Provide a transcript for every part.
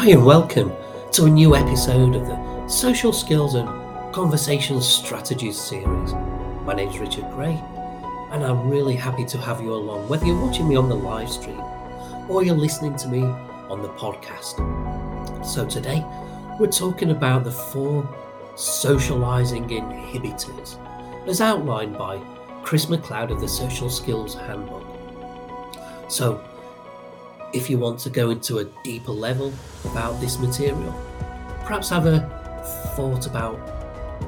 Hi, and welcome to a new episode of the Social Skills and Conversation Strategies series. My name is Richard Gray, and I'm really happy to have you along, whether you're watching me on the live stream or you're listening to me on the podcast. So, today we're talking about the four socializing inhibitors, as outlined by Chris Macleod of the Social Skills Handbook. So, if you want to go into a deeper level about this material, perhaps have a thought about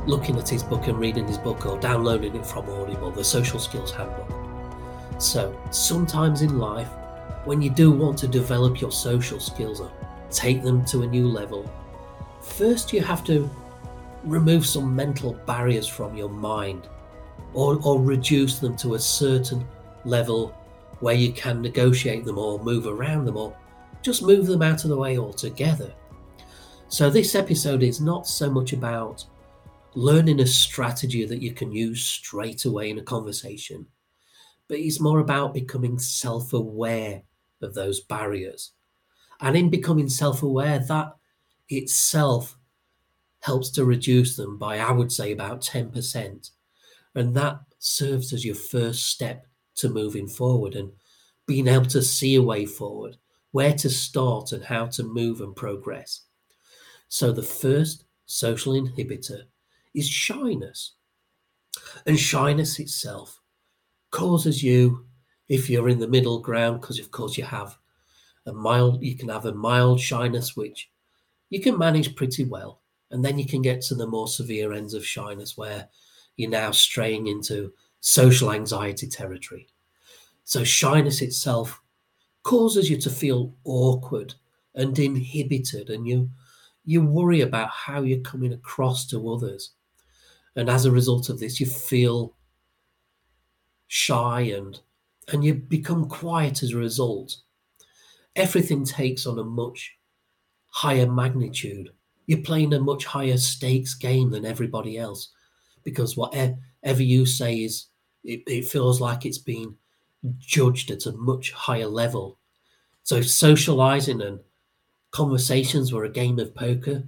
looking at his book and reading his book or downloading it from Audible, the Social Skills Handbook. So, sometimes in life, when you do want to develop your social skills or take them to a new level, first you have to remove some mental barriers from your mind or, or reduce them to a certain level where you can negotiate them or move around them or just move them out of the way altogether. So, this episode is not so much about learning a strategy that you can use straight away in a conversation, but it's more about becoming self aware of those barriers. And in becoming self aware, that itself helps to reduce them by, I would say, about 10%. And that serves as your first step to moving forward and being able to see a way forward, where to start and how to move and progress. So, the first social inhibitor is shyness. And shyness itself causes you, if you're in the middle ground, because of course you have a mild, you can have a mild shyness, which you can manage pretty well. And then you can get to the more severe ends of shyness where you're now straying into social anxiety territory. So, shyness itself causes you to feel awkward and inhibited, and you, you worry about how you're coming across to others. And as a result of this, you feel shy and, and you become quiet as a result. Everything takes on a much higher magnitude. You're playing a much higher stakes game than everybody else because whatever you say is, it, it feels like it's been judged at a much higher level. So socializing and conversations were a game of poker.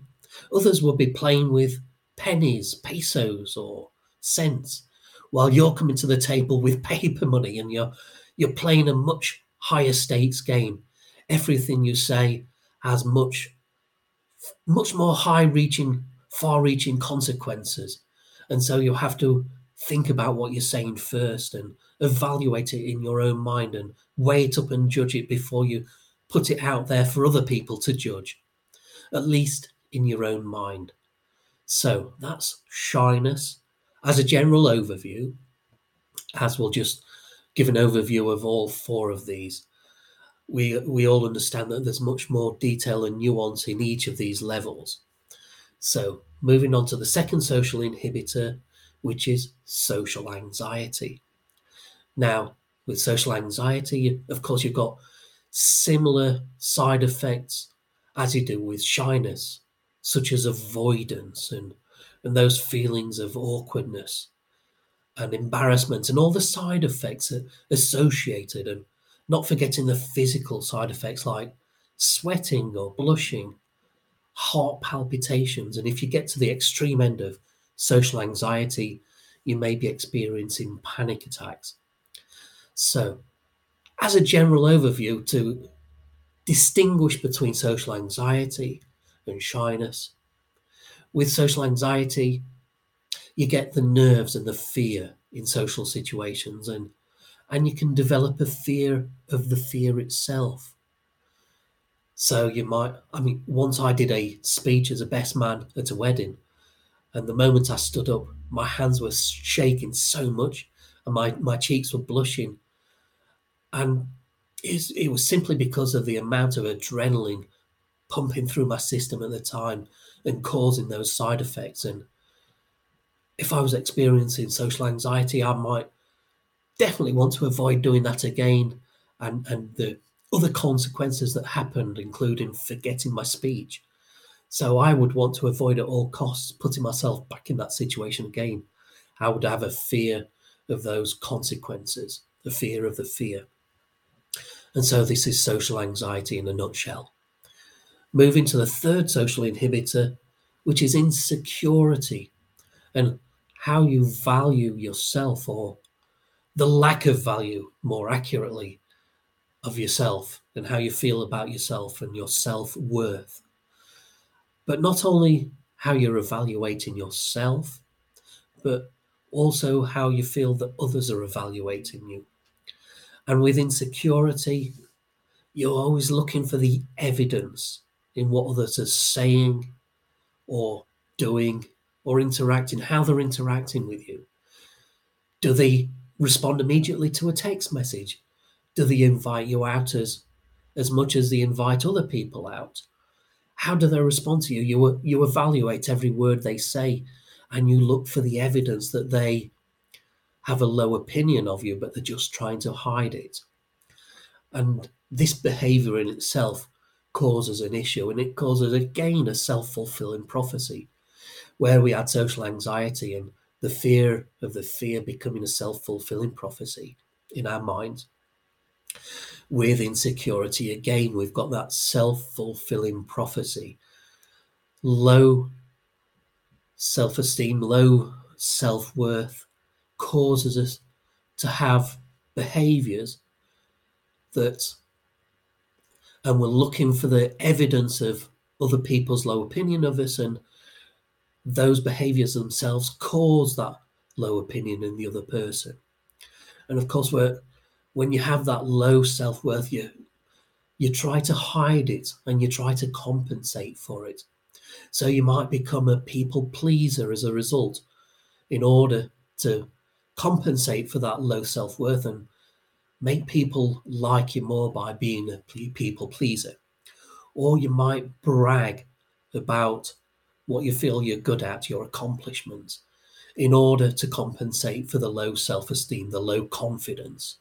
Others would be playing with pennies, pesos, or cents, while you're coming to the table with paper money and you're you're playing a much higher stakes game. Everything you say has much much more high reaching, far reaching consequences. And so you have to think about what you're saying first and evaluate it in your own mind and weigh it up and judge it before you put it out there for other people to judge, at least in your own mind. So that's shyness as a general overview, as we'll just give an overview of all four of these. We, we all understand that there's much more detail and nuance in each of these levels. So, moving on to the second social inhibitor, which is social anxiety. Now, with social anxiety, of course, you've got similar side effects as you do with shyness, such as avoidance and, and those feelings of awkwardness and embarrassment and all the side effects associated, and not forgetting the physical side effects like sweating or blushing, heart palpitations. And if you get to the extreme end of social anxiety, you may be experiencing panic attacks. So, as a general overview, to distinguish between social anxiety and shyness, with social anxiety, you get the nerves and the fear in social situations, and, and you can develop a fear of the fear itself. So, you might, I mean, once I did a speech as a best man at a wedding, and the moment I stood up, my hands were shaking so much and my, my cheeks were blushing. And it was simply because of the amount of adrenaline pumping through my system at the time and causing those side effects. And if I was experiencing social anxiety, I might definitely want to avoid doing that again. And, and the other consequences that happened, including forgetting my speech so I would want to avoid at all costs putting myself back in that situation again. I would have a fear of those consequences, the fear of the fear. And so this is social anxiety in a nutshell. Moving to the third social inhibitor, which is insecurity and how you value yourself or the lack of value, more accurately, of yourself and how you feel about yourself and your self worth. But not only how you're evaluating yourself, but also how you feel that others are evaluating you. And with insecurity, you're always looking for the evidence in what others are saying or doing or interacting, how they're interacting with you. Do they respond immediately to a text message? Do they invite you out as, as much as they invite other people out? How do they respond to you? You, uh, you evaluate every word they say and you look for the evidence that they have a low opinion of you, but they're just trying to hide it. And this behavior in itself causes an issue, and it causes again a self fulfilling prophecy where we had social anxiety and the fear of the fear becoming a self fulfilling prophecy in our minds. With insecurity, again, we've got that self fulfilling prophecy. Low self esteem, low self worth causes us to have behaviors that, and we're looking for the evidence of other people's low opinion of us, and those behaviors themselves cause that low opinion in the other person. And of course, we're, when you have that low self worth, you you try to hide it and you try to compensate for it. So you might become a people pleaser as a result in order to compensate for that low self worth and make people like you more by being a people pleaser. Or you might brag about what you feel you're good at, your accomplishments, in order to compensate for the low self esteem, the low confidence.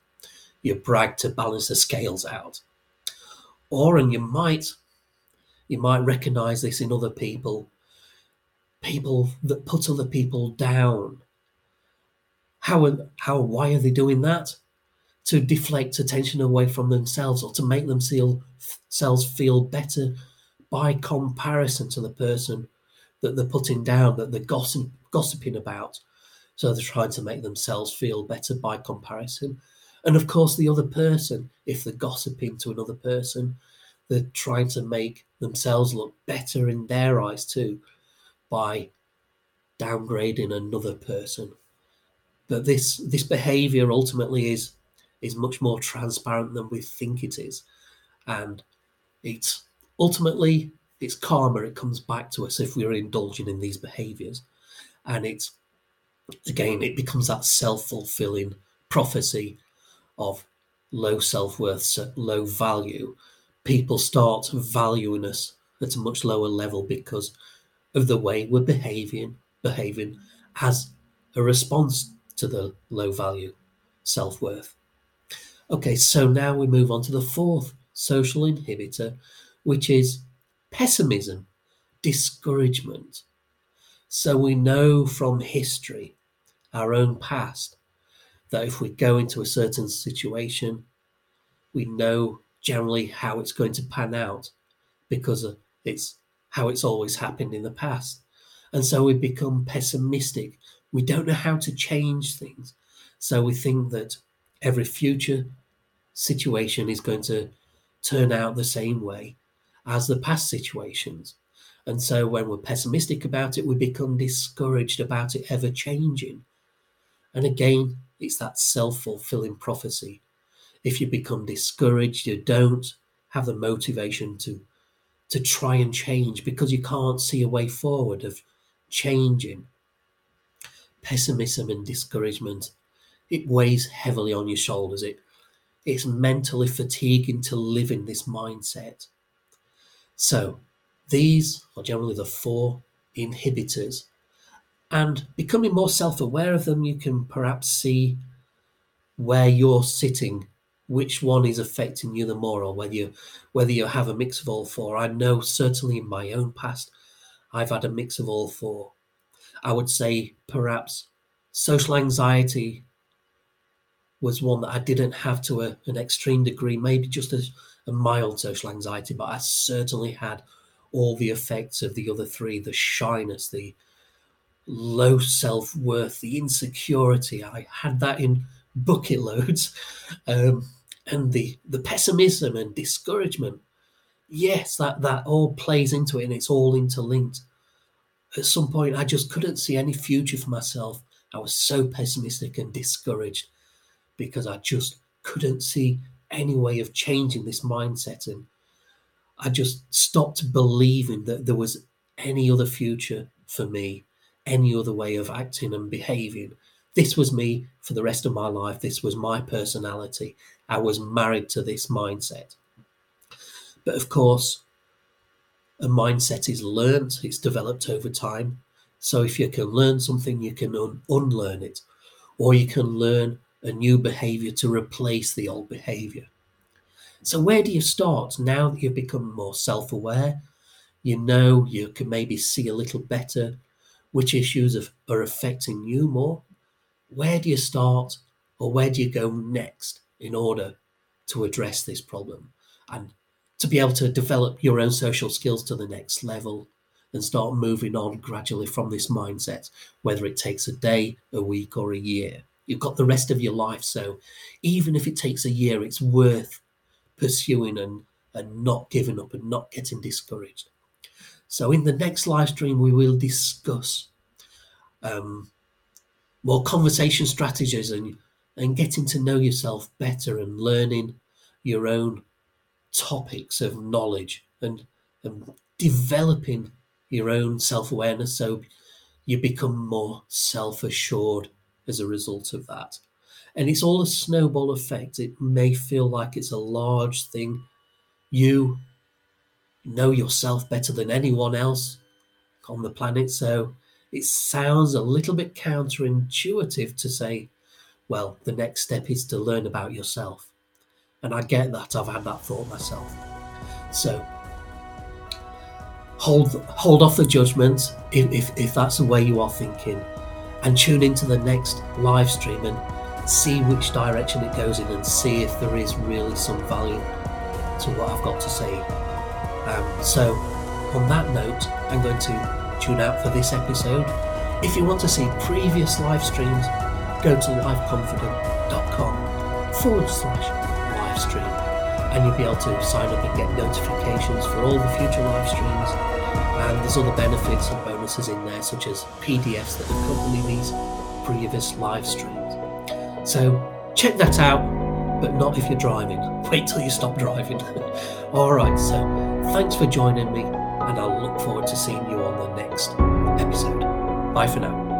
You brag to balance the scales out. Or, and you might you might recognize this in other people. People that put other people down. How, how, why are they doing that? To deflect attention away from themselves or to make themselves feel better by comparison to the person that they're putting down, that they're gossip, gossiping about. So they're trying to make themselves feel better by comparison. And of course, the other person, if they're gossiping to another person, they're trying to make themselves look better in their eyes too by downgrading another person. But this this behavior ultimately is is much more transparent than we think it is. And it's ultimately it's karma, it comes back to us if we're indulging in these behaviors. And it's again, it becomes that self-fulfilling prophecy of low self-worth, low value, people start valuing us at a much lower level because of the way we're behaving behaving as a response to the low value self-worth. Okay so now we move on to the fourth social inhibitor which is pessimism discouragement. So we know from history our own past that if we go into a certain situation we know generally how it's going to pan out because it's how it's always happened in the past. And so we become pessimistic. We don't know how to change things. So we think that every future situation is going to turn out the same way as the past situations. And so when we're pessimistic about it, we become discouraged about it ever changing. And again, it's that self fulfilling prophecy if you become discouraged, you don't have the motivation to to try and change because you can't see a way forward of changing. Pessimism and discouragement, it weighs heavily on your shoulders. It it's mentally fatiguing to live in this mindset. So these are generally the four inhibitors. And becoming more self-aware of them, you can perhaps see where you're sitting which one is affecting you the more or whether you whether you have a mix of all four. I know certainly in my own past i've had a mix of all four. I would say perhaps social anxiety was one that i didn't have to a, an extreme degree maybe just a mild social anxiety but i certainly had all the effects of the other three the shyness, the low self worth, the insecurity. I had that in bucket loads. Um, and the, the pessimism and discouragement. Yes, that, that all plays into it and it's all interlinked. At some point, I just couldn't see any future for myself. I was so pessimistic and discouraged because I just couldn't see any way of changing this mindset. And I just stopped believing that there was any other future for me, any other way of acting and behaving. This was me for the rest of my life. This was my personality. I was married to this mindset. But of course, a mindset is learned, it's developed over time. So if you can learn something, you can un- unlearn it, or you can learn a new behavior to replace the old behavior. So, where do you start now that you've become more self aware? You know you can maybe see a little better which issues are affecting you more. Where do you start, or where do you go next in order to address this problem and to be able to develop your own social skills to the next level and start moving on gradually from this mindset, whether it takes a day, a week, or a year? You've got the rest of your life. So even if it takes a year, it's worth pursuing and, and not giving up and not getting discouraged. So in the next live stream, we will discuss um, more conversation strategies and, and getting to know yourself better and learning your own topics of knowledge and, and developing your own self awareness so you become more self assured as a result of that. And it's all a snowball effect. It may feel like it's a large thing. You know yourself better than anyone else on the planet. So it sounds a little bit counterintuitive to say, well, the next step is to learn about yourself. And I get that. I've had that thought myself. So hold hold off the judgment if, if, if that's the way you are thinking and tune into the next live stream and see which direction it goes in and see if there is really some value to what I've got to say. Um, so, on that note, I'm going to tune out for this episode. If you want to see previous live streams, go to liveconfident.com forward slash live stream and you'll be able to sign up and get notifications for all the future live streams. And there's other benefits and bonuses in there, such as PDFs that accompany these previous live streams. So check that out, but not if you're driving. Wait till you stop driving. all right, so thanks for joining me, and I'll look forward to seeing you on the next episode. Bye for now.